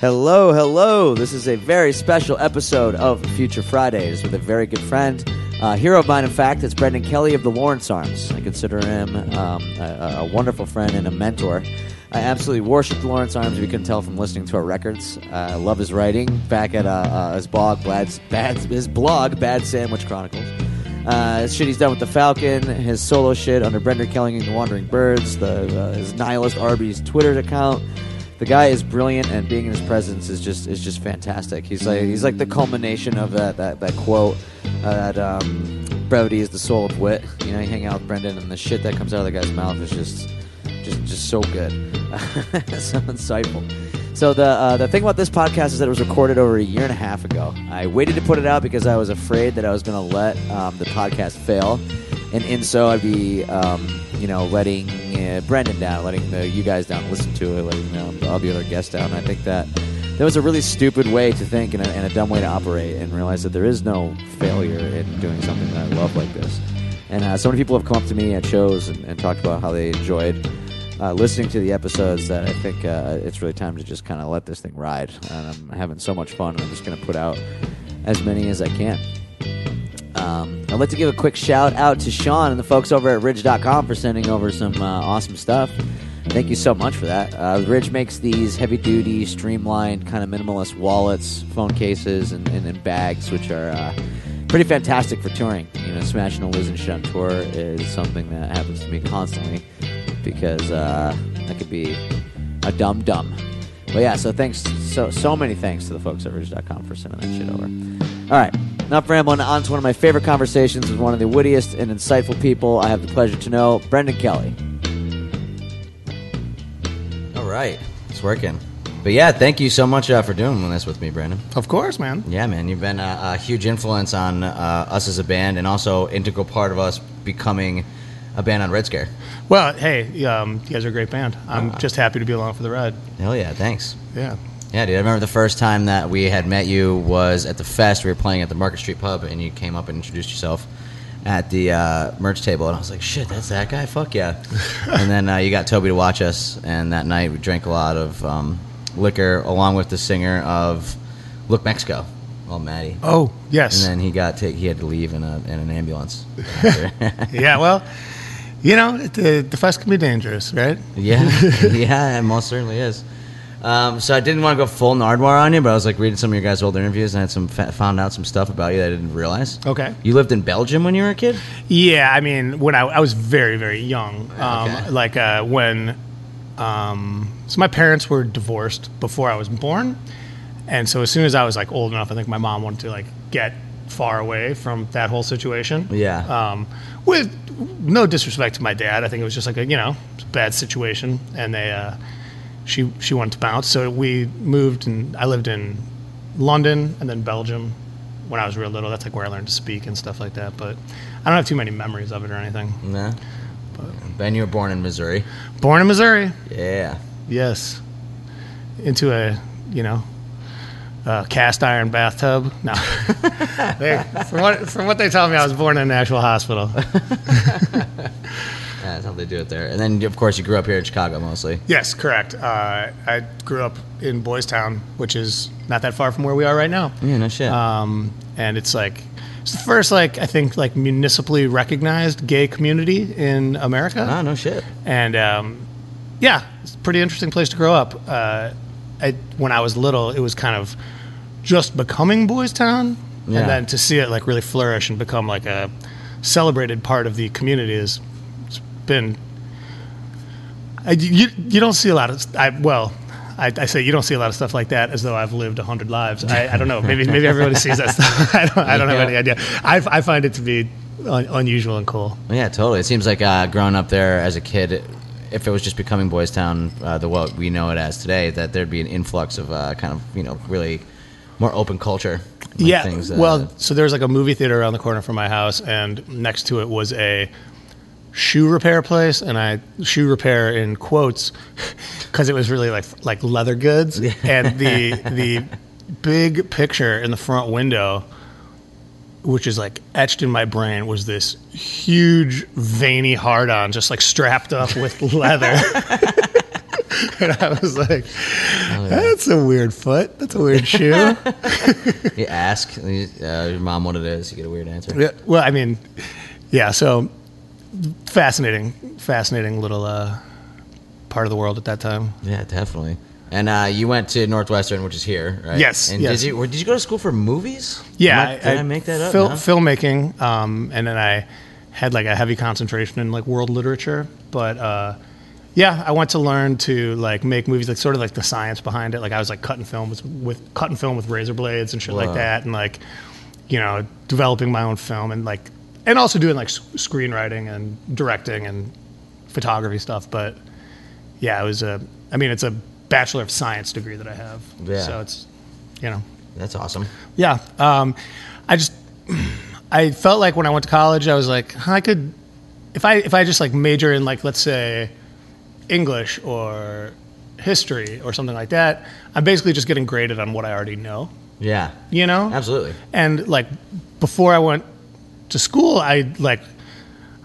Hello, hello. This is a very special episode of Future Fridays with a very good friend, uh, hero of mine, in fact. It's Brendan Kelly of the Lawrence Arms. I consider him um, a, a wonderful friend and a mentor. I absolutely worship Lawrence Arms. We can tell from listening to our records. Uh, I love his writing. Back at uh, uh, his blog, Blad's, Bad, his blog, Bad Sandwich Chronicles. Uh, shit he's done with the Falcon, his solo shit under Brendan Kelly and the Wandering Birds, the uh, his nihilist Arby's Twitter account the guy is brilliant, and being in his presence is just is just fantastic. He's like he's like the culmination of that that, that quote uh, that um, brevity is the soul of wit. You know, you hang out with Brendan, and the shit that comes out of the guy's mouth is just just just so good, so insightful. So the uh, the thing about this podcast is that it was recorded over a year and a half ago. I waited to put it out because I was afraid that I was going to let um, the podcast fail, and in so I'd be um, you know letting uh, Brendan down, letting the, you guys down, listen to it, letting um, all the other guests down. I think that that was a really stupid way to think and a, and a dumb way to operate, and realize that there is no failure in doing something that I love like this. And uh, so many people have come up to me at shows and, and talked about how they enjoyed uh, listening to the episodes that I think uh, it's really time to just kind of let this thing ride. And I'm having so much fun, and I'm just going to put out as many as I can. Um, I'd like to give a quick shout out to Sean and the folks over at Ridge.com for sending over some uh, awesome stuff. Thank you so much for that. Uh, Ridge makes these heavy duty, streamlined, kind of minimalist wallets, phone cases, and, and, and bags, which are uh, pretty fantastic for touring. You know, smashing a Liz shit on tour is something that happens to me constantly because uh, I could be a dumb dumb. But yeah, so thanks, so so many thanks to the folks at Ridge.com for sending that shit over. All right, enough rambling. On to one of my favorite conversations with one of the wittiest and insightful people I have the pleasure to know, Brendan Kelly. All right, it's working. But yeah, thank you so much uh, for doing this with me, Brandon. Of course, man. Yeah, man, you've been a, a huge influence on uh, us as a band, and also integral part of us becoming a band on Red Scare. Well, hey, um, you guys are a great band. I'm Uh, just happy to be along for the ride. Hell yeah, thanks. Yeah. Yeah, dude. I remember the first time that we had met you was at the fest. We were playing at the Market Street Pub, and you came up and introduced yourself at the uh, merch table, and I was like, "Shit, that's that guy! Fuck yeah!" and then uh, you got Toby to watch us, and that night we drank a lot of um, liquor along with the singer of Look Mexico, oh Maddie. Oh, yes. And then he got take, he had to leave in a in an ambulance. yeah, well, you know, the, the fest can be dangerous, right? Yeah, yeah, it most certainly is. Um, so I didn't want to go full Nardwuar on you, but I was like reading some of your guys' old interviews and I had some fa- found out some stuff about you that I didn't realize. Okay. You lived in Belgium when you were a kid. Yeah, I mean, when I, I was very, very young, um, Okay. like uh, when, um, so my parents were divorced before I was born, and so as soon as I was like old enough, I think my mom wanted to like get far away from that whole situation. Yeah. Um, with no disrespect to my dad, I think it was just like a you know bad situation, and they, uh, she she wanted to bounce, so we moved, and I lived in London and then Belgium when I was real little. That's like where I learned to speak and stuff like that. But I don't have too many memories of it or anything. No. Ben, you were born in Missouri. Born in Missouri, Yeah. yes. Into a you know a cast iron bathtub. No, they, from what from what they tell me, I was born in an actual hospital. Yeah, that's how they do it there. And then, of course, you grew up here in Chicago mostly. yes, correct. Uh, I grew up in Boys Town, which is not that far from where we are right now. Yeah, no shit. um, and it's like it's the first like I think like municipally recognized gay community in America. ah, no shit. and um, yeah, it's a pretty interesting place to grow up. Uh, I, when I was little, it was kind of just becoming Boys Town, Yeah. and then to see it like really flourish and become like a celebrated part of the community is it's been. I, you you don't see a lot of I well. I, I say you don't see a lot of stuff like that as though I've lived a hundred lives. I, I don't know. Maybe maybe everybody sees that stuff. I don't, I don't have any idea. I, I find it to be un, unusual and cool. Yeah, totally. It seems like uh, growing up there as a kid, if it was just becoming Boys Town, uh, the what we know it as today, that there'd be an influx of uh, kind of you know really more open culture. like yeah. things, uh, well, so there's like a movie theater around the corner from my house, and next to it was a shoe repair place, and I shoe repair in quotes because it was really like like leather goods, and the the big picture in the front window. Which is like etched in my brain was this huge veiny hard on just like strapped up with leather. and I was like, that's a weird foot. That's a weird shoe. you ask uh, your mom what it is, you get a weird answer. Yeah, well, I mean, yeah. So fascinating, fascinating little uh, part of the world at that time. Yeah, definitely. And uh, you went to Northwestern, which is here, right? Yes, And yes. did you did you go to school for movies? Yeah, Am I- did I, make that up? Fil- No? Filmmaking, um, and then I had like a heavy concentration in like world literature. But uh, yeah, I went to learn to like make movies, like sort of like the science behind it. Like I was like cutting film with, with cutting film with razor blades and shit Wow. like that, and like you know developing my own film and like and also doing like screenwriting and directing and photography stuff. But yeah, it was a. I mean, it's a bachelor of science degree that I have. Yeah. So it's you know. That's awesome. Yeah. Um, I just I felt like when I went to college, I was like, I could if I if I just like major in like let's say English or history or something like that, I'm basically just getting graded on what I already know. Yeah, You know? absolutely. And like before I went to school, I like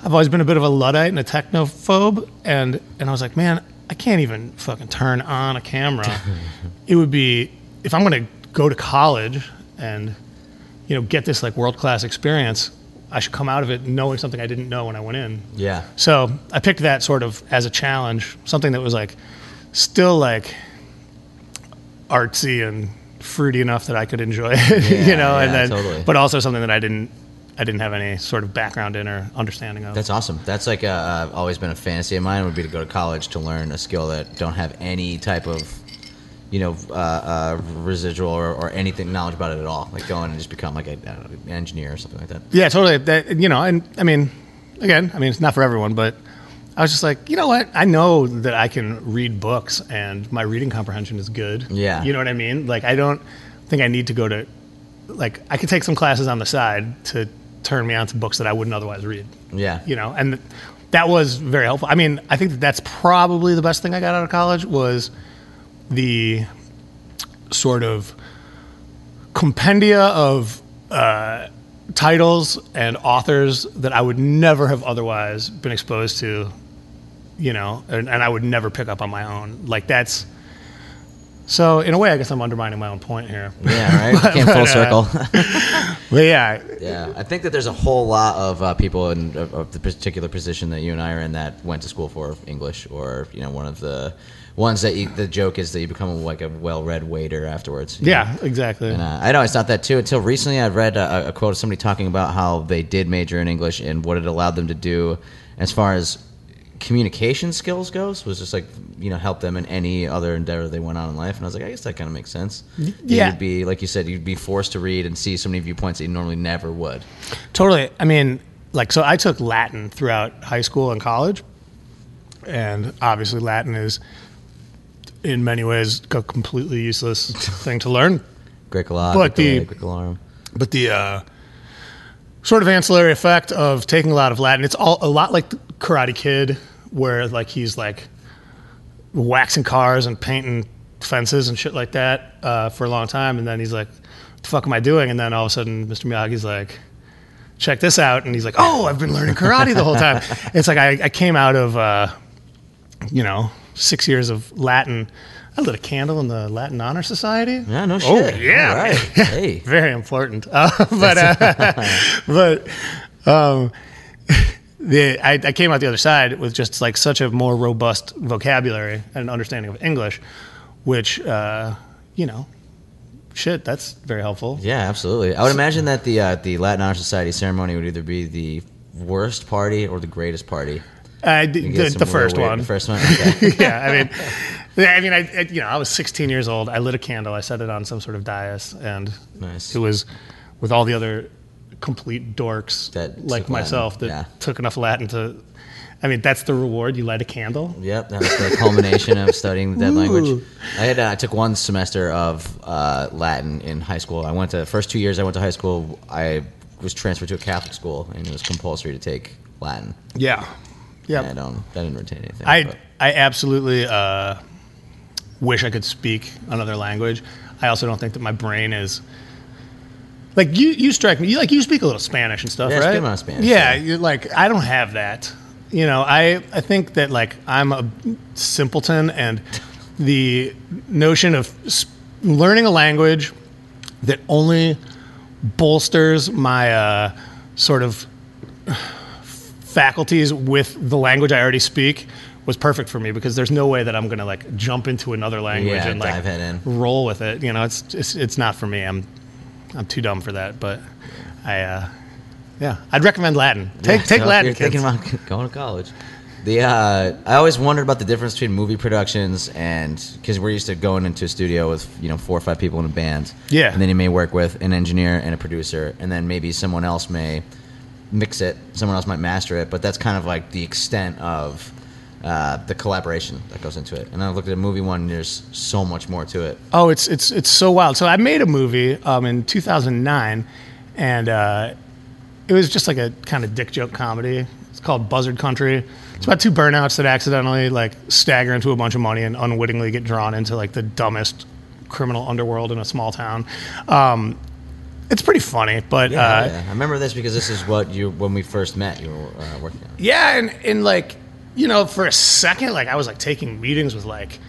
I've always been a bit of a luddite and a technophobe, and and I was like, man, I can't even fucking turn on a camera. it would be if I'm gonna go to college and you know get this like world class experience, I should come out of it knowing something I didn't know when I went in. Yeah, So I picked that sort of as a challenge, something that was like still like artsy and fruity enough that I could enjoy it, you Yeah, know, and yeah, then totally. but also something that I didn't I didn't have any sort of background in or understanding of. that's awesome. That's like a, uh, always been a fantasy of mine would be to go to college to learn a skill that don't have any type of, you know, uh, uh, residual or, or anything knowledge about it at all. Like going and just become like a, I don't know, an engineer or something like that. yeah, totally. That you know, and I mean, again, I mean, it's not for everyone, but I was just like, you know what? I know that I can read books, and my reading comprehension is good. Yeah. you know what I mean. Like, I don't think I need to go to, like, I could take some classes on the side to turn me on to books that I wouldn't otherwise read. Yeah, you know, and that was very helpful. I mean, I think that that's probably the best thing I got out of college was the sort of compendia of uh, titles and authors that I would never have otherwise been exposed to, you know, and, and I would never pick up on my own. Like that's. So in a way, I guess I'm undermining my own point here. yeah, right. Came full But, uh, circle. But yeah, Yeah, I think that there's a whole lot of uh, people in of, of the particular position that you and I are in that went to school for English, or you know, one of the ones that you, the joke is that you become like a well-read waiter afterwards. you know? yeah, exactly. And, uh, I know it's not that too. Until recently, I'd read a, a quote of somebody talking about how they did major in English and what it allowed them to do, as far as communication skills goes, was just like you know help them in any other endeavor they went on in life. And I was like, I guess that kind of makes sense. Yeah. you'd be like you said, you'd be forced to read and see so many viewpoints that you normally never would. Totally. I mean, like, so I took Latin throughout high school and college, and obviously Latin is, in many ways, a completely useless thing to learn. Greco But the- Greco But the uh, sort of ancillary effect of taking a lot of Latin, it's all a lot like Karate Kid, where like he's like waxing cars and painting fences and shit like that uh, for a long time, and then he's like, "What the fuck am I doing?" And then all of a sudden, Mr. Miyagi's like, "Check this out," and he's like, "Oh, I've been learning karate the whole time." it's like I, I came out of uh, you know six years of Latin. I lit a candle in the Latin Honor Society. Yeah, no shit. Oh, yeah. All right. Hey. very important. Uh, but uh, but um, the I, I came out the other side with just like such a more robust vocabulary and understanding of English, which uh, you know, shit, that's very helpful. Yeah, absolutely. I would imagine that the uh, the Latin Honor Society ceremony would either be the worst party or the greatest party. You the, some the first weird- one. The first one. Okay. yeah, I mean, I mean, I, I you know I was 16 years old. I lit a candle. I set it on some sort of dais, and Nice. it was with all the other complete dorks That like took Latin, myself that yeah. took enough Latin to. I mean, that's the reward. You light a candle. Yep, that was the culmination of studying the dead language. I had uh, I took one semester of uh, Latin in high school. I went to the first two years I went to high school. I was transferred to a Catholic school, and it was compulsory to take Latin. Yeah, yeah. I don't. That didn't retain anything. I but- I absolutely uh, wish I could speak another language. I also don't think that my brain is like you. You strike me. You like you speak a little Spanish and stuff, Yeah, I speak right? Spanish, Yeah, yeah. you're like I don't have that. You know, I I think that like I'm a simpleton, and the notion of s- learning a language that only bolsters my uh, sort of faculties with the language I already speak was perfect for me because there's no way that I'm gonna like jump into another language Yeah, and like dive head in. roll with it. You know, it's, it's it's not for me. I'm I'm too dumb for that. But I uh, yeah, I'd recommend Latin. Take Yeah, take so if Latin, You're kids. thinking about going to college. The uh, I always wondered about the difference between movie productions and because we're used to going into a studio with you know four or five people in a band. Yeah. and then you may work with an engineer and a producer, and then maybe someone else may mix it, someone else might master it, but that's kind of like the extent of uh, the collaboration that goes into it. And I looked at a movie one, and there's so much more to it. Oh, it's it's it's so wild. So I made a movie um, in 2009, and uh, it was just like a kind of dick joke comedy. It's called Buzzard Country. It's about two burnouts that accidentally like stagger into a bunch of money and unwittingly get drawn into like the dumbest criminal underworld in a small town. Um, it's pretty funny, but Yeah, uh, yeah. I remember this because this is what you when we first met. You were uh, working on. Yeah, and and like you know, for a second, like I was like taking meetings with like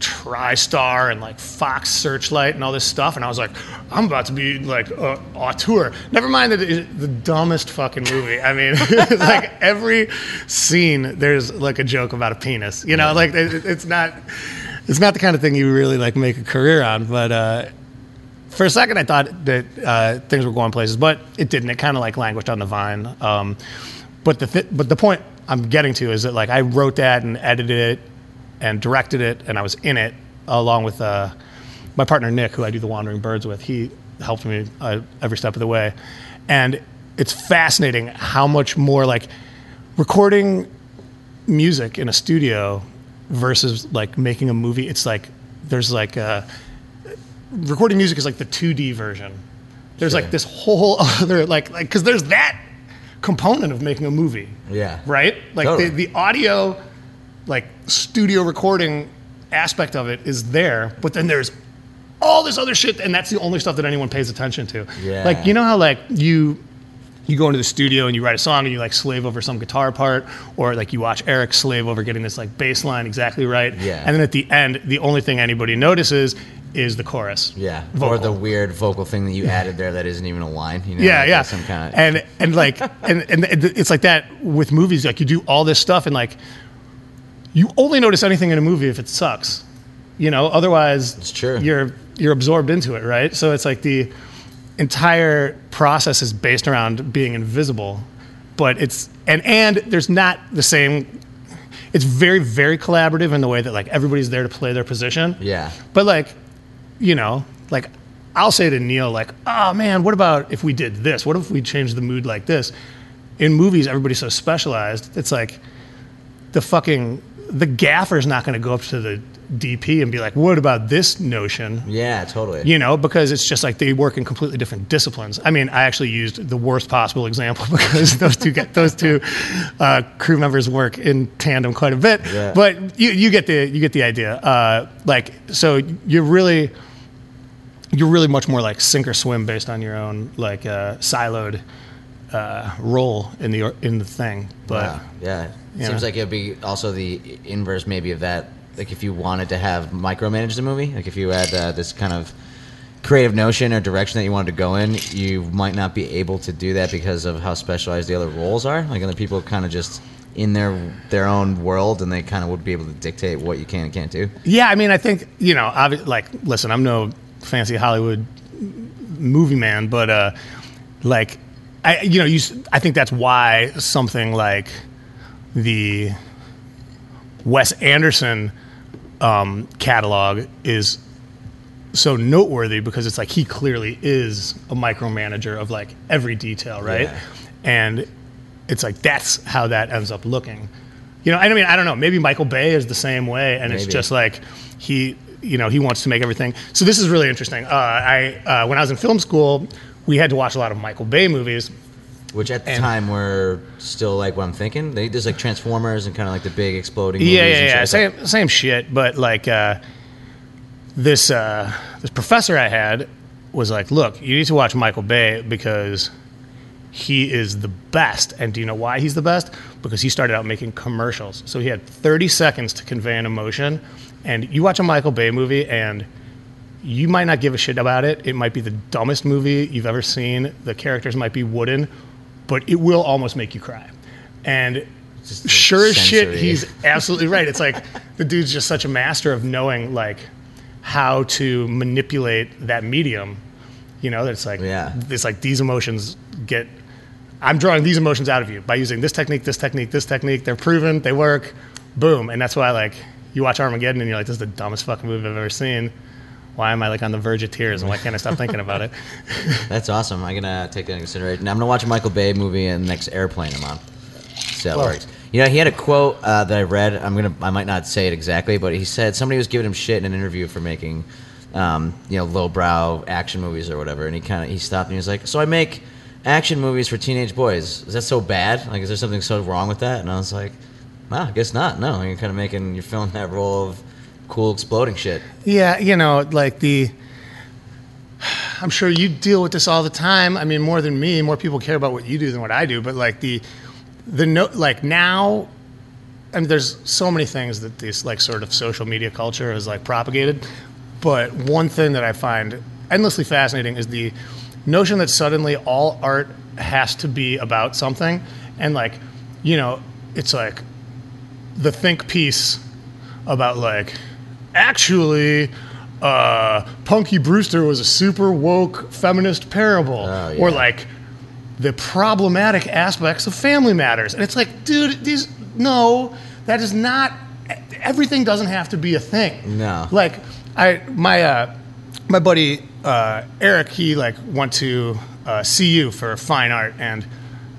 TriStar and like Fox Searchlight and all this stuff, and I was like, I'm about to be like a auteur. Never mind that it's the dumbest fucking movie. I mean, like every scene, there's like a joke about a penis. You know, like it, it's not. It's not the kind of thing you really like make a career on, but uh, for a second I thought that uh, things were going places, but it didn't. It kind of like languished on the vine. Um, but the th- but the point I'm getting to is that like I wrote that and edited it and directed it, and I was in it along with uh, my partner Nick, who I do the Wandering Birds with. He helped me uh, every step of the way, and it's fascinating how much more like recording music in a studio versus like making a movie. It's like there's like uh, recording music is like the 2D version. There's Sure. like this whole other like like because there's that component of making a movie, Yeah. right? Like Totally. the, the audio, like studio recording aspect of it is there, but then there's all this other shit, and that's the only stuff that anyone pays attention to. Yeah. Like you know how like you you go into the studio and you write a song and you like slave over some guitar part, or like you watch Eric slave over getting this like bass line exactly right. Yeah. And then at the end, the only thing anybody notices is the chorus. Yeah, or the weird vocal thing that you added there that isn't even a line. You know, yeah, like yeah. Some kind of and and like and, and it's like that with movies. Like you do all this stuff and like you only notice anything in a movie if it sucks. You know, otherwise It's true. you're you're absorbed into it, right? So it's like the entire process is based around being invisible, but it's and and there's not the same. It's very very collaborative in the way that like everybody's there to play their position. yeah, But like, you know, like I'll say to Neil, like, oh man, what about if we did this? What if we changed the mood like this? In movies, everybody's so specialized. It's like the fucking the gaffer's not going to go up to the DP and be like, what about this notion? yeah, totally. You know, because it's just like they work in completely different disciplines. I mean, I actually used the worst possible example because those two get those two uh, crew members work in tandem quite a bit. Yeah. But you, you get the you get the idea. Uh, like, so you're really you're really much more like sink or swim based on your own like uh, siloed uh, role in the in the thing. But Wow. Yeah. It. Seems like it'd be also the inverse maybe of that. Like if you wanted to have micromanage the movie, like if you had uh, this kind of creative notion or direction that you wanted to go in, you might not be able to do that because of how specialized the other roles are. Like other people kind of just in their their own world and they kind of would be able to dictate what you can and can't do. Yeah, I mean, I think you know, obvi- like, listen, I'm no fancy Hollywood movie man, but uh, like, I you know, you, I think that's why something like the Wes Anderson um, catalog is so noteworthy because it's like he clearly is a micromanager of like every detail, right? Yeah. And it's like that's how that ends up looking. You know, I mean, I don't know. Maybe Michael Bay is the same way, and it's just like he, you know, he wants to make everything. So this is really interesting. Uh, I uh, when I was in film school, we had to watch a lot of Michael Bay movies. Which at the And- time were still like what I'm thinking. They there's like Transformers and kind of like the big exploding. Movies Yeah, and yeah, shit. yeah. Like- Same, same shit. But like uh, this, uh, this professor I had was like, "Look, you need to watch Michael Bay because he is the best." And do you know why he's the best? Because he started out making commercials. So he had 30 seconds to convey an emotion. And you watch a Michael Bay movie, and you might not give a shit about it. It might be the dumbest movie you've ever seen. The characters might be wooden, but it will almost make you cry. And Just sure as shit, he's absolutely right. It's like the dude's just such a master of knowing like how to manipulate that medium. You know, it's like Yeah. it's like these emotions get. I'm drawing these emotions out of you by using this technique, this technique, this technique. They're proven, they work. Boom, and that's why like you watch Armageddon and you're like, this is the dumbest fucking movie I've ever seen. Why am I like on the verge of tears and why can't I stop thinking about it? That's awesome. I'm gonna take that into consideration. I'm gonna watch a Michael Bay movie and the next airplane I'm on. See how it Well- works. You know, he had a quote uh, that I read. I'm gonna, I might not say it exactly, but he said somebody was giving him shit in an interview for making, um, you know, lowbrow action movies or whatever, and he kind of he stopped and he was like, "So I make action movies for teenage boys. Is that so bad? Like, is there something so wrong with that?" And I was like, "No, I guess not. No, you're kind of making, you're filling that role of cool exploding shit." Yeah, you know, like the. I'm sure you deal with this all the time. I mean, more than me, more people care about what you do than what I do. But like the, the no, like now, I mean, there's so many things that this like sort of social media culture has like propagated. But one thing that I find endlessly fascinating is the notion that suddenly all art has to be about something, and like, you know, it's like the think piece about like actually uh, punky brewster was a super woke feminist parable Oh, yeah. or like the problematic aspects of family matters and it's like dude these no that is not everything doesn't have to be a thing No. like i my uh my buddy uh eric he like went to uh, cu for fine art and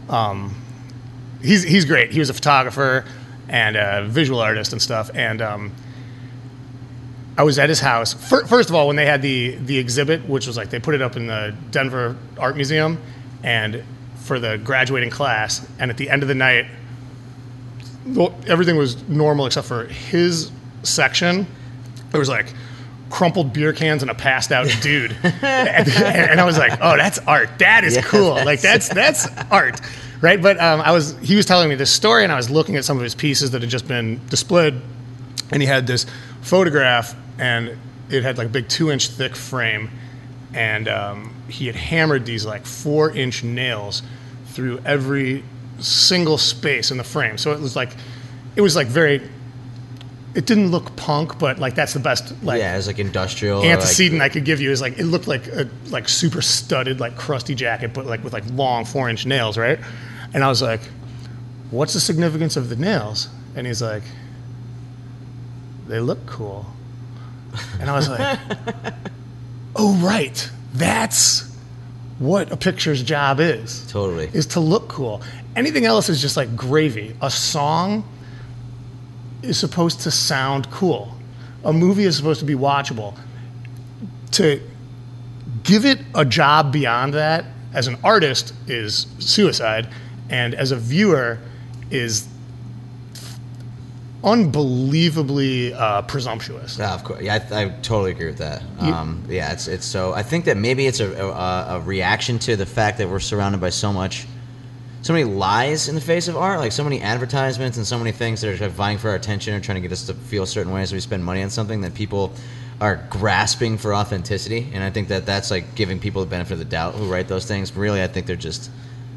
um he's he's great. He was a photographer and a visual artist and stuff. And um, I was at his house. First of all, when they had the the exhibit, which was like they put it up in the Denver Art Museum, and for the graduating class. And at the end of the night, everything was normal except for his section. There was like crumpled beer cans and a passed out dude, and, and I was like, "Oh, that's art. That is Yeah, cool. Like that's that's art." Right, but um, I was he was telling me this story, and I was looking at some of his pieces that had just been displayed, and he had this photograph, and it had like a big two inch thick frame, and um, he had hammered these like four inch nails through every single space in the frame. So it was like, it was like very. It didn't look punk, but like that's the best like yeah, it's like industrial. or, like- antecedent I could give you is like it looked like a like super studded like crusty jacket, but like with like long four inch nails, right? And I was like, "What's the significance of the nails?" And he's like, "They look cool." And I was like, "Oh right, that's what a picture's job is." Totally. is to look cool. Anything else is just like gravy. A song is supposed to sound cool. A movie is supposed to be watchable. To give it a job beyond that as an artist is suicide, and as a viewer is unbelievably uh, presumptuous. Yeah, of course. Yeah, I, I totally agree with that. Um, yeah, it's it's so. I think that maybe it's a, a a reaction to the fact that we're surrounded by so much, so many lies in the face of art, like so many advertisements and so many things that are vying for our attention or trying to get us to feel certain ways. So we spend money on something that people are grasping for authenticity, and I think that that's like giving people the benefit of the doubt who write those things. Really, I think they're just,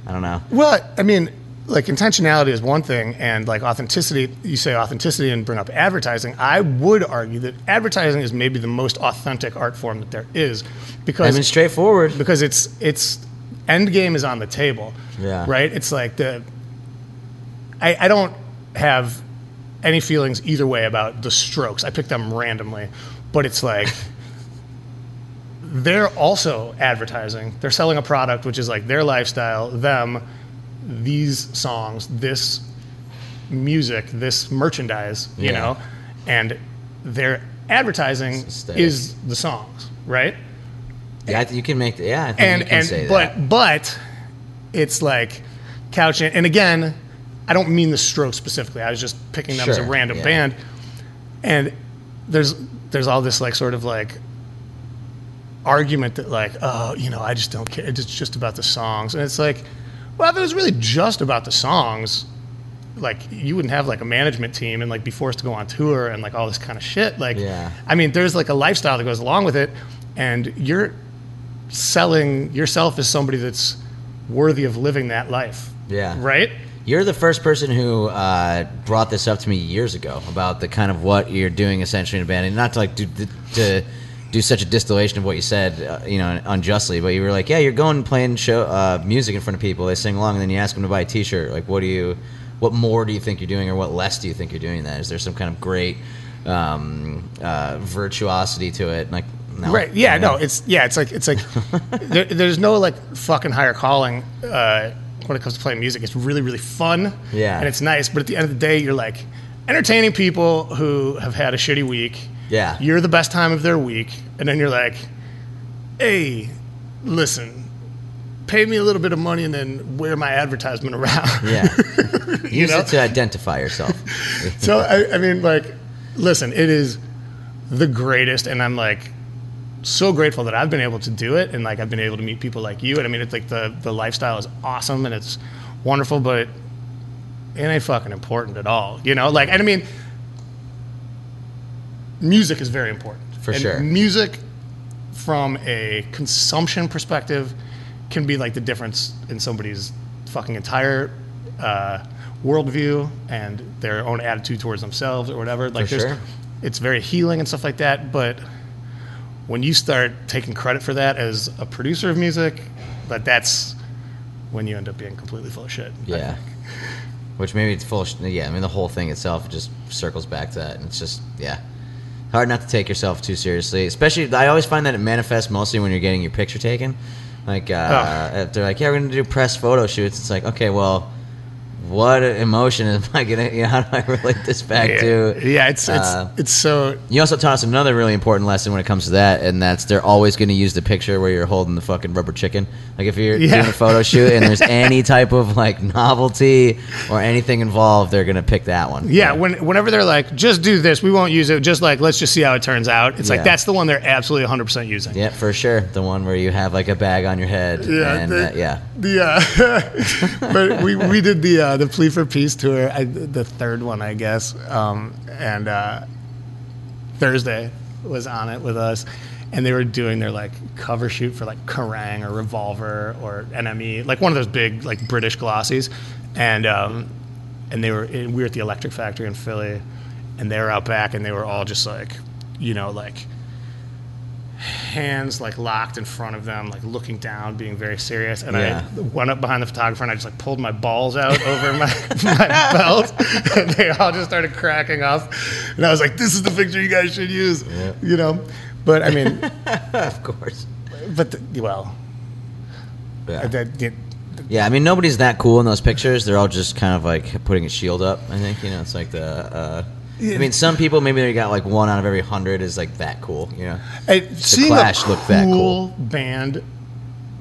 I don't know. Well, I mean, like intentionality is one thing, and like authenticity, you say authenticity and bring up advertising. I would argue that advertising is maybe the most authentic art form that there is, because I mean, straightforward. because it's it's end game is on the table. Yeah. Right. It's like the. I, I don't have any feelings either way about the Strokes. I picked them randomly, but it's like they're also advertising. They're selling a product which is like their lifestyle, them, these songs, this music, this merchandise, you know, and their advertising is the songs, right? Yeah, you can make. the, Yeah, I think and you can and say but that. but it's like couching, and again i don't mean the strokes specifically i was just picking them as a random yeah. band and there's there's all this like sort of like argument that like oh you know i just don't care. It's just about the songs. And it's like well if it was really just about the songs like you wouldn't have like a management team and like be forced to go on tour and like all this kind of shit. Like Yeah. i mean there's like a lifestyle that goes along with it. And you're selling yourself as somebody that's worthy of living that life. Yeah. right? You're the first person who uh, brought this up to me years ago about the kind of what you're doing essentially in a band, and not to like do to do such a distillation of what you said, uh, you know, unjustly. But you were like, yeah, you're going playing show uh, music in front of people. They sing along, and then you ask them to buy a T-shirt. Like, what do you, what more do you think you're doing, or what less do you think you're doing? That is there some kind of great um, uh, virtuosity to it? Like, no, right yeah no it's yeah it's like it's like there, there's no like fucking higher calling uh, when it comes to playing music it's really really fun Yeah. and it's nice but at the end of the day you're like entertaining people who have had a shitty week Yeah. you're the best time of their week and then you're like hey listen pay me a little bit of money and then wear my advertisement around yeah. Use know? it to identify yourself. so I, I mean like listen it is the greatest and i'm like so grateful that i've been able to do it and like i've been able to meet people like you and i mean it's like the the lifestyle is awesome and it's wonderful but it ain't fucking important at all you know like and i mean music is very important For And sure. music from a consumption perspective can be like the difference in somebody's fucking entire uh, worldview and their own attitude towards themselves or whatever. Like, sure. it's very healing and stuff like that. But when you start taking credit for that as a producer of music, that that's when you end up being completely full of shit. Yeah. Which maybe it's full. Of, sh- yeah, I mean the whole thing itself just circles back to that, and it's just yeah, hard not to take yourself too seriously. Especially, I always find that it manifests mostly when you're getting your picture taken. Like uh, if they're like, yeah, we're gonna do press photo shoots. It's like, okay, well, what emotion am I gonna? You know, how do I relate this back yeah. to? yeah, it's it's uh, it's so You also taught us another really important lesson when it comes to that, and that's they're always going to use the picture where you're holding the fucking rubber chicken. Like if you're Yeah. doing a photo shoot and there's any type of like novelty or anything involved, they're going to pick that one. Yeah, when, whenever they're like, just do this, we won't use it. Just like, let's just see how it turns out. It's Yeah. like that's the one they're absolutely 100 percent using. Yeah, for sure. The one where you have like a bag on your head. Yeah, and, the- uh, yeah. The uh, but we, we did the uh, the plea for peace tour, I, the third one, I guess, um, and uh, Thursday was on it with us, and they were doing their like cover shoot for like Kerrang! or Revolver or NME, like one of those big like British glossies, and um, and they were we were at the Electric Factory in Philly, and they were out back, and they were all just like, you know, like hands like locked in front of them, like looking down, being very serious. And Yeah. I went up behind the photographer and I just like pulled my balls out over my, my belt, and they all just started cracking up. And I was like, "This is the picture you guys should use," you know. But I mean, Of course. but the, well, Yeah. that, that, Yeah, I mean nobody's that cool in those pictures. They're all just kind of like putting a shield up. I think you know it's like the. Uh, I mean, some people maybe they got like one out of every hundred is like that cool. You know. Hey, seeing Clash a looked that cool. band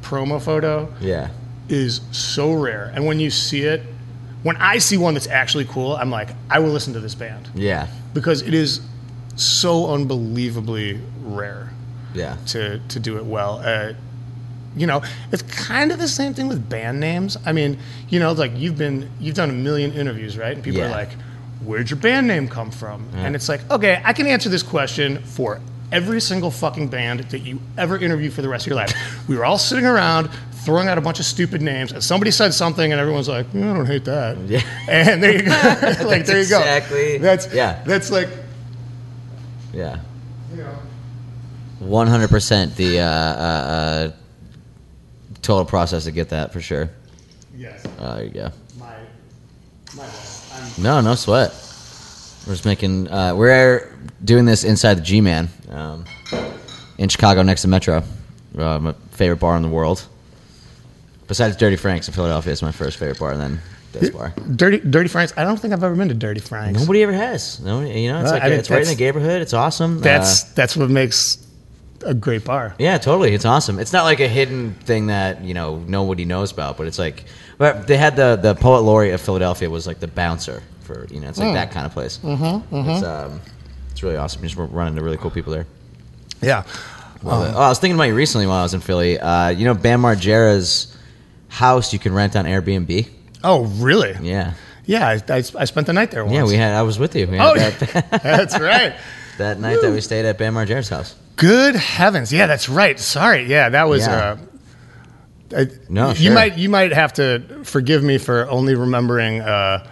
promo photo Yeah. is so rare. And when you see it, when I see one that's actually cool, I'm like, I will listen to this band Yeah. because it is so unbelievably rare Yeah. to to do it well. Uh, you know, it's kind of the same thing with band names. I mean, you know, like you've been you've done a million interviews, right? And people are like, "Where'd your band name come from?" And it's like, okay, I can answer this question for every single fucking band that you ever interview for the rest of your life. We were all sitting around throwing out a bunch of stupid names, and somebody said something, and everyone's like, "Yeah, "I don't hate that." Yeah. And there you go. like there you go. exactly- That's yeah. That's like Yeah. you know. One hundred percent the uh, uh, uh, total process to get that for sure. Yes. Oh, there you go. My my. No, no sweat. We're just making. Uh, we're doing this inside the G-Man um, in Chicago, next to Metro. Uh, my favorite bar in the world. Besides Dirty Frank's in Philadelphia, it's my first favorite bar. And then this bar. Dirty Dirty Frank's. I don't think I've ever been to Dirty Frank's. Nobody ever has. No, you know, it's like I mean, it's right in the neighborhood. It's awesome. That's Uh, that's what makes a great bar. Yeah, totally. It's awesome. It's not like a hidden thing that you know nobody knows about, but it's like, but they had the the poet laureate of Philadelphia was like the bouncer for you know it's like that kind of place. Mm-hmm, It's um, it's really awesome. You just run into really cool people there. Yeah. It. Oh, I was thinking about you recently while I was in Philly. Uh, you know, Bam Margera's house you can rent on Airbnb. Oh, really? Yeah, Yeah, I, I, I spent the night there once. yeah. We had I was with you. Oh, that, that's right. that night that we stayed at Bam Margera's house. Good heavens! Yeah, that's right. Sorry. Yeah, that was. Yeah. Uh, I- No, you might you might have to forgive me for only remembering uh,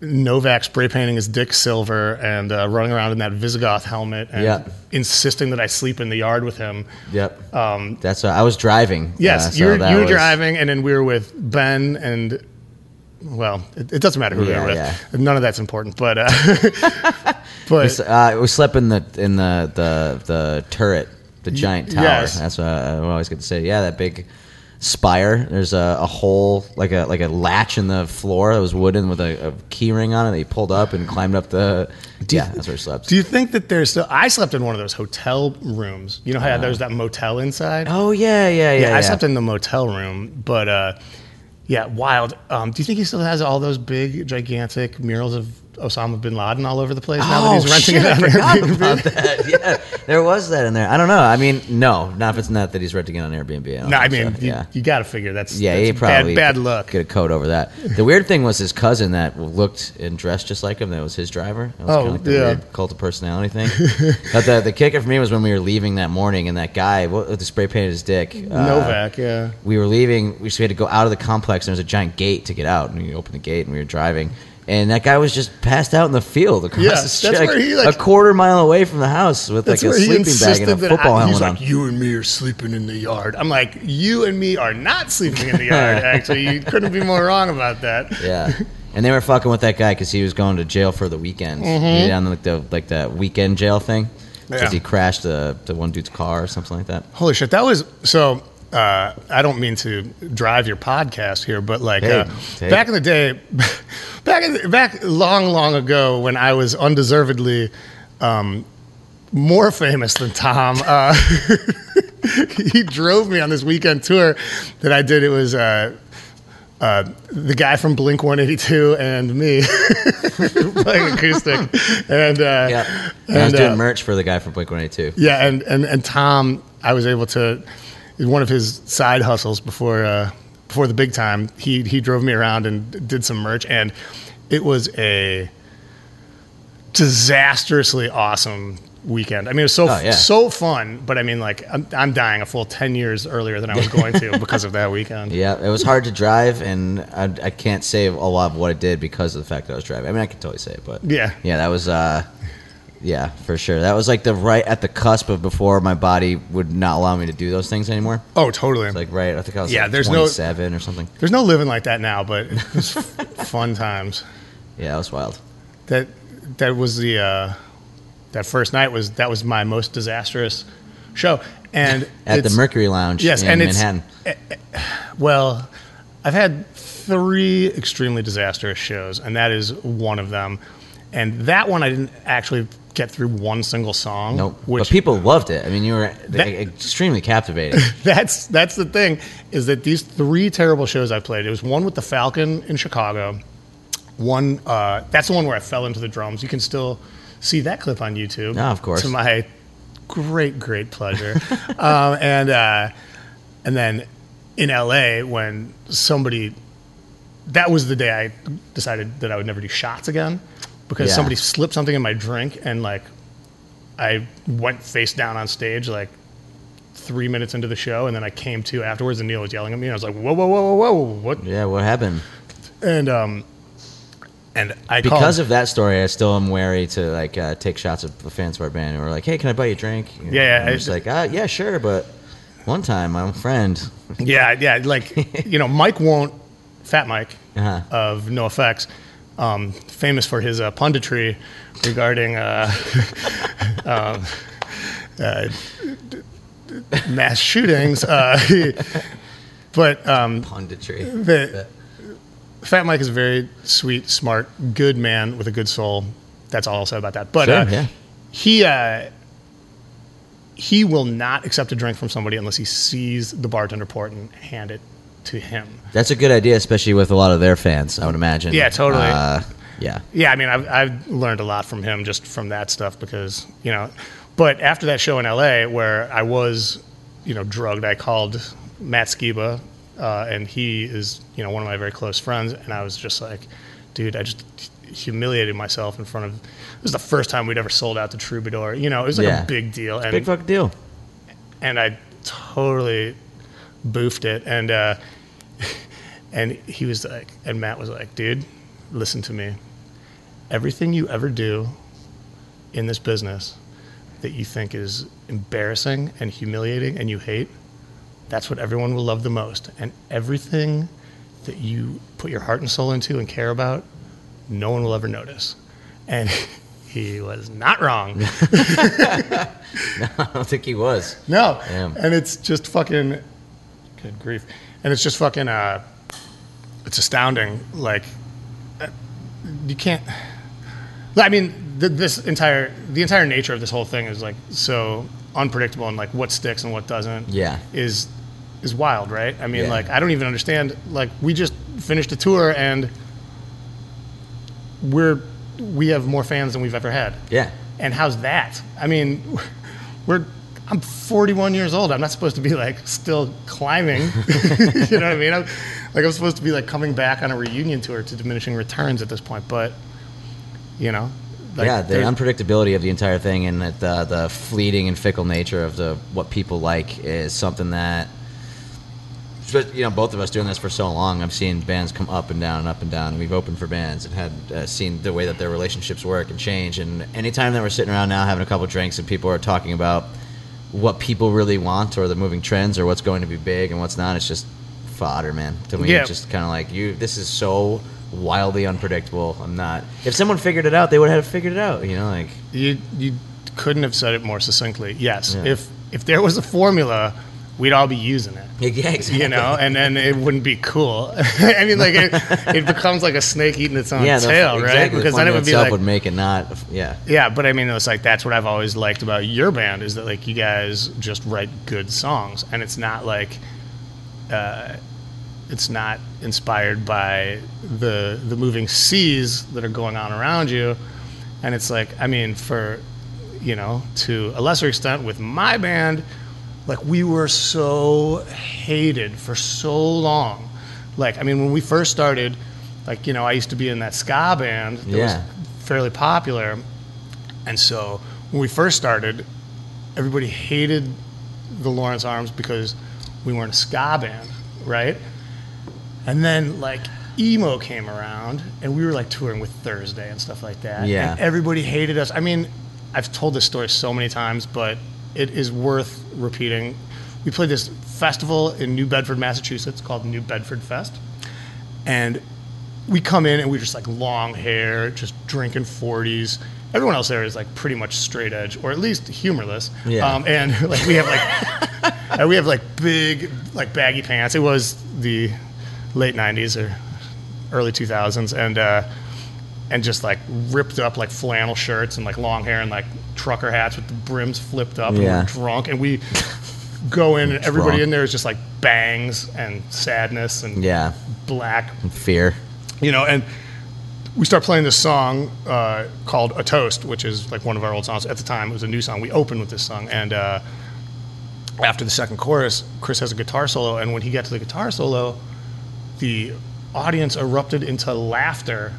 Novak spray painting his dick silver and uh, running around in that Visigoth helmet and Yeah. insisting that I sleep in the yard with him. Yep. Um, That's uh, I was driving. yes, uh, so you were, that you were was- driving, and then we were with Ben and. Well, it, it doesn't matter who Yeah, we were yeah. with. None of that's important, but uh, but Uh, we slept in the in the the, the turret, the giant tower. yes. That's what I always get to say. Yeah, that big spire. There's a, a hole like a like a latch in the floor that was wooden with a, a key ring on it. That he pulled up and climbed up the. yeah, that's where we slept. Do you think that there's still? I slept in one of those hotel rooms. You know how there's that motel inside. oh yeah, yeah, yeah. yeah, yeah. I slept in the motel room, but uh, yeah, wild. Um, do you think he still has all those big, gigantic murals of Osama bin Laden all over the place now Oh that he's renting it on forgot Airbnb? that. Yeah, there was that in there. I don't know. I mean, no, not if it's not that he's renting it on Airbnb. don't No, I think mean, so. you, yeah. you got to figure that's Yeah, that's he probably bad, bad luck. Get a code over that. The weird thing was his cousin that looked and dressed just like him. That was his driver. That was Oh, kinda like the yeah. weird cult of personality thing. but the the kicker for me was when we were leaving that morning, and that guy what, with the spray painted his dick. uh, Novak, yeah. we were leaving. We had to go out of the complex. and There was a giant gate to get out, and we opened the gate, and we were driving. And that guy was just passed out in the field across Yeah, the that's street, where he, like- a quarter mile away from the house with like a sleeping bag and a football I, helmet he's on. like, you and me are sleeping in the yard. I'm like, you and me are not sleeping in the yard. Actually, you couldn't be more wrong about that. Yeah, and they were fucking with that guy because he was going to jail for the weekend. He on like the like the weekend jail thing because Mm-hmm. Yeah. he crashed the the one dude's car or something like that. Holy shit, that was so. Uh, I don't mean to drive your podcast here, but like Hey, uh, hey. back in the day, back in, back long, long ago when I was undeservedly um, more famous than Tom, uh, he drove me on this weekend tour that I did. It was. Uh, uh, the guy from Blink 182 and me playing acoustic, and uh, Yeah, and I was and, doing uh, merch for the guy from Blink One Eighty Two. yeah, and, and, and Tom, I was able to one of his side hustles before uh, before the big time. He he drove me around and did some merch, and it was a disastrously awesome weekend. I mean, it was so Oh, yeah. so fun, but I mean, like I'm, I'm dying a full ten years earlier than I was going to because of that weekend. Yeah, it was hard to drive, and I, I can't say a lot of what it did because of the fact that I was driving. I mean, I can totally say it, but Yeah. yeah, that was uh, yeah, for sure. That was like the right at the cusp of before my body would not allow me to do those things anymore. Oh, totally. Like right, I think I was Yeah, like there's no- 27 or something. There's no living like that now, but it was fun times. Yeah, it was wild. that that was the uh, that first night was that was my most disastrous show and At the Mercury Lounge yes in and it's well i've had three extremely disastrous shows and that is one of them and that one i didn't actually get through one single song Nope. but people loved it. I mean, you were That- extremely captivating. that's that's the thing is that these three terrible shows I played. It was one with the Falcon in Chicago. One uh, that's the one where I fell into the drums. You can still see that clip on YouTube. Oh, of course. To my great great pleasure. um, and uh, and then in LA when somebody that was the day I decided that I would never do shots again because Yeah. somebody slipped something in my drink and like I went face down on stage like three minutes into the show, and then I came to afterwards, and Neil was yelling at me. And I was like, "Whoa, whoa, whoa, whoa, whoa, what?" yeah, what happened? And um, and I Because called, of that story, I still am wary to like uh, take shots of the fans of our band who are like, "Hey, can I buy you a drink?" You know, Yeah, yeah, I'm just like, uh, "Yeah, sure," but one time, my friend, yeah, yeah, like you know, Mike won't, Fat Mike Uh-huh. of NOFX, um, famous for his uh, punditry regarding uh, um, uh, mass shootings. Uh, but um, Punditry. the, Fat Mike is a very sweet, smart, good man with a good soul. That's all I'll say about that. But Sure, uh, yeah. he uh, he will not accept a drink from somebody unless he sees the bartender pour it and hand it to him. That's a good idea, especially with a lot of their fans. I would imagine. Yeah, totally. Uh, yeah. Yeah, I mean, I've, I've learned a lot from him just from that stuff because, you know, but after that show in LA where I was, you know, drugged, I called Matt Skiba, uh, and he is, you know, one of my very close friends, and I was just like, dude, I just humiliated myself in front of. It was the first time we'd ever sold out to Troubadour. You know, it was like Yeah. a big deal, and Big fucking deal. and I totally boofed it. And uh, and he was like, and Matt was like, dude, listen to me. Everything you ever do in this business that you think is embarrassing and humiliating and you hate, that's what everyone will love the most. And everything that you put your heart and soul into and care about, no one will ever notice. And he was not wrong. I don't think he was. No. Damn. And it's just fucking good grief. And it's just fucking uh it's astounding like uh, you can't I mean th- this entire the entire nature of this whole thing is like so unpredictable and like what sticks and what doesn't Yeah. is is wild, right? I mean Yeah. like I don't even understand like we just finished a tour and we're we have more fans than we've ever had. Yeah. And how's that? I mean, we're I'm 41 years old. I'm not supposed to be like still climbing. you know what I mean? I'm, like I'm supposed to be like coming back on a reunion tour to diminishing returns at this point. But you know, like, yeah, the unpredictability of the entire thing and the the fleeting and fickle nature of the what people like is something that but, you know both of us doing this for so long i've seen bands come up and down and up and down we've opened for bands and had uh, seen the way that their relationships work and change and anytime that we're sitting around now having a couple drinks and people are talking about what people really want or the moving trends or what's going to be big and what's not it's just fodder man to me Yeah. it's just kind of like you this is so wildly unpredictable i'm not if someone figured it out they would have figured it out you know like you you couldn't have said it more succinctly. Yes, Yeah. if if there was a formula, we'd all be using it. yeah exactly You know, and then it wouldn't be cool. I mean, like it, it becomes like a snake eating its own yeah, tail, right? Because the then it would be like, would make it not. Yeah, Yeah, but I mean, it's like that's what I've always liked about your band is that like you guys just write good songs, and it's not like, uh, it's not inspired by the the moving seas that are going on around you, and it's like I mean, for you know, to a lesser extent with my band, like we were so hated for so long. Like I mean, when we first started, like you know, I used to be in that ska band that Yeah. was fairly popular, and so when we first started, everybody hated the Lawrence Arms because we weren't a ska band, right? And then like emo came around, and we were like touring with Thursday and stuff like that. Yeah. And everybody hated us. I mean, I've told this story so many times, but it is worth repeating. We played this festival in New Bedford, Massachusetts, called New Bedford Fest, and we come in and we're just like long hair, just drinking 40s. Everyone else there is like pretty much straight edge, or at least humorless. Yeah. Um, and like we have like and we have like big like baggy pants. It was the late 90s or early 2000s, and uh, and just like ripped up like flannel shirts and like long hair and like trucker hats with the brims flipped up. Yeah. And we're drunk, and we go in, and everybody in there is just like bangs and sadness and yeah, black and fear. you know, and we start playing this song uh, called "A Toast," which is like one of our old songs at the time. It was a new song. We opened with this song, and uh, after the second chorus, Chris has a guitar solo, and when he got to the guitar solo, the audience erupted into laughter.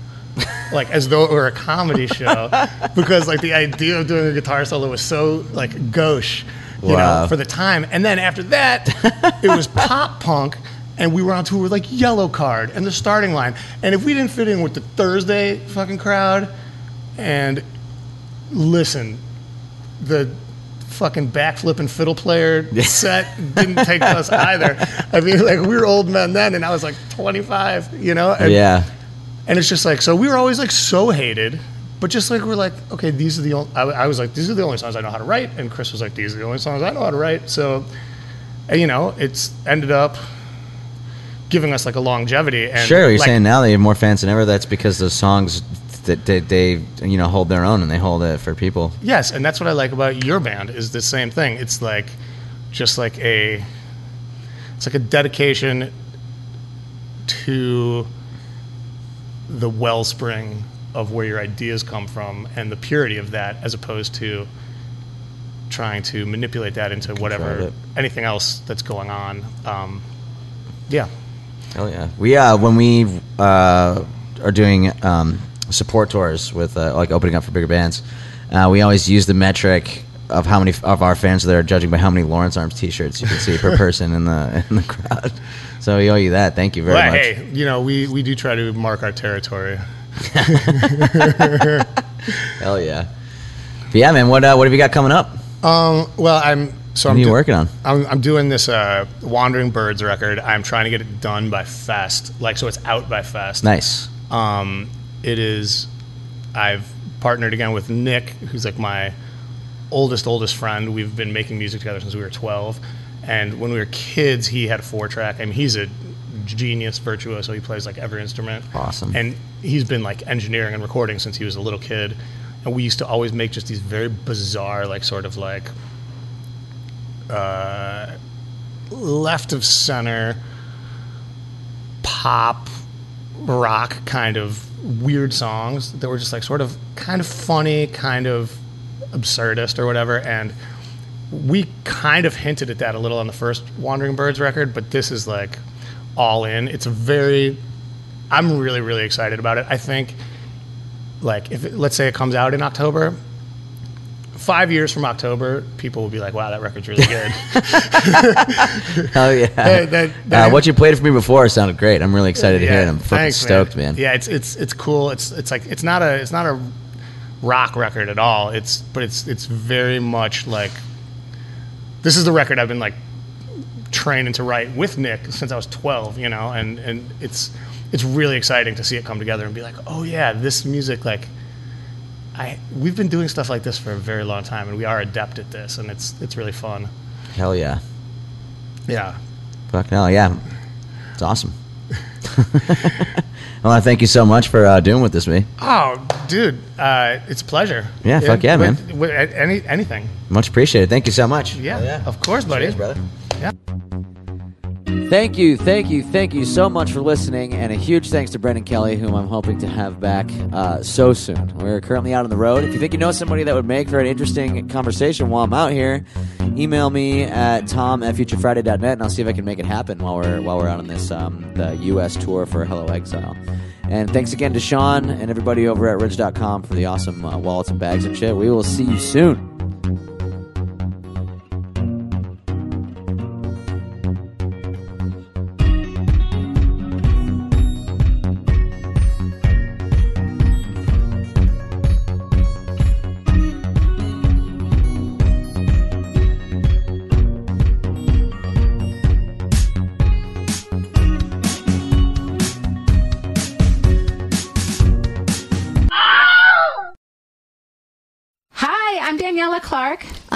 Like as though it were a comedy show. Because like the idea of doing a guitar solo was so like gauche you Wow. know for the time. And then after that it was pop punk and we were on tour with like Yellowcard and the starting line. And if we didn't fit in with the thursday fucking crowd and listen the fucking backflipping fiddle player set didn't take us either. I mean like we were old men then and i was like 25 you know? And, yeah, and it's just like so we were always like so hated, but just like we're like okay, these are the only. I, I was like these are the only songs I know how to write, and Chris was like these are the only songs I know how to write. So, and, you know, it's ended up giving us like a longevity. And Sure, you're like, saying now they have more fans than ever. That's because those songs that they, they you know hold their own and they hold it for people. Yes, and that's what I like about your band is the same thing. It's like just like a it's like a dedication to the wellspring of where your ideas come from and the purity of that as opposed to trying to manipulate that into whatever anything else that's going on. Um, yeah. Hell yeah. We uh when we uh are doing um support tours with uh, like opening up for bigger bands, uh, we always use the metric of how many f- of our fans that are judging by how many Lawrence Arms T-shirts you can see per person in the in the crowd. So we owe you that. Thank you very But much. hey, you know, we, we do try to mark our territory. Hell yeah. But yeah, man. What uh, what have you got coming up? Um, well, I'm so What I'm are you do- working on? I'm, I'm doing this uh, Wandering Birds record. I'm trying to get it done by Fest, like so it's out by Fest. Nice. Um, it is. I've partnered again with Nick, who's like my oldest oldest friend. We've been making music together since we were 12, and when we were kids, he had a four track. I mean, he's a genius virtuoso. He plays like every instrument. Awesome. And he's been like engineering and recording since he was a little kid. And we used to always make just these very bizarre, like sort of like uh, left of center pop rock kind of weird songs that were just like sort of kind of funny, kind of absurdist or whatever. And we kind of hinted at that a little on the first Wandering Birds record, but this is like all in. It's a very, I'm really, really excited about it. I think, like, if it, let's say it comes out in October, five years from October, people will be like, wow, that record's really good. Hell yeah. That- that- that- uh, what you played for me before sounded great. I'm really excited to hear it. I'm fucking thanks, stoked, man. Yeah, it's it's it's cool. It's it's like it's not a it's not a rock record at all. It's but it's it's very much like this is the record I've been like training to write with Nick since I was 12, you know, and and it's it's really exciting to see it come together and be like, "Oh yeah, this music like I we've been doing stuff like this for a very long time and we are adept at this and it's it's really fun." Hell yeah. Yeah. Fuck hell yeah. It's awesome. I thank you so much for uh, doing with this me. Oh, dude, uh, it's a pleasure. Yeah, fuck yeah, with- man. with any anything. Much appreciated. Thank you so much. Yeah, of course, buddy. Cheers, brother. Thank you, thank you, thank you so much for listening, and a huge thanks to Brendan Kelly, whom I'm hoping to have back uh, so soon. We're currently out on the road. If you think you know somebody that would make for an interesting conversation while I'm out here, email me at tom at futurefriday.net, and I'll see if I can make it happen while we're while we're out on this um, the U.S. tour for Hello Exile. And thanks again to Sean and everybody over at Ridge.com for the awesome uh, wallets and bags and shit. We will see you soon.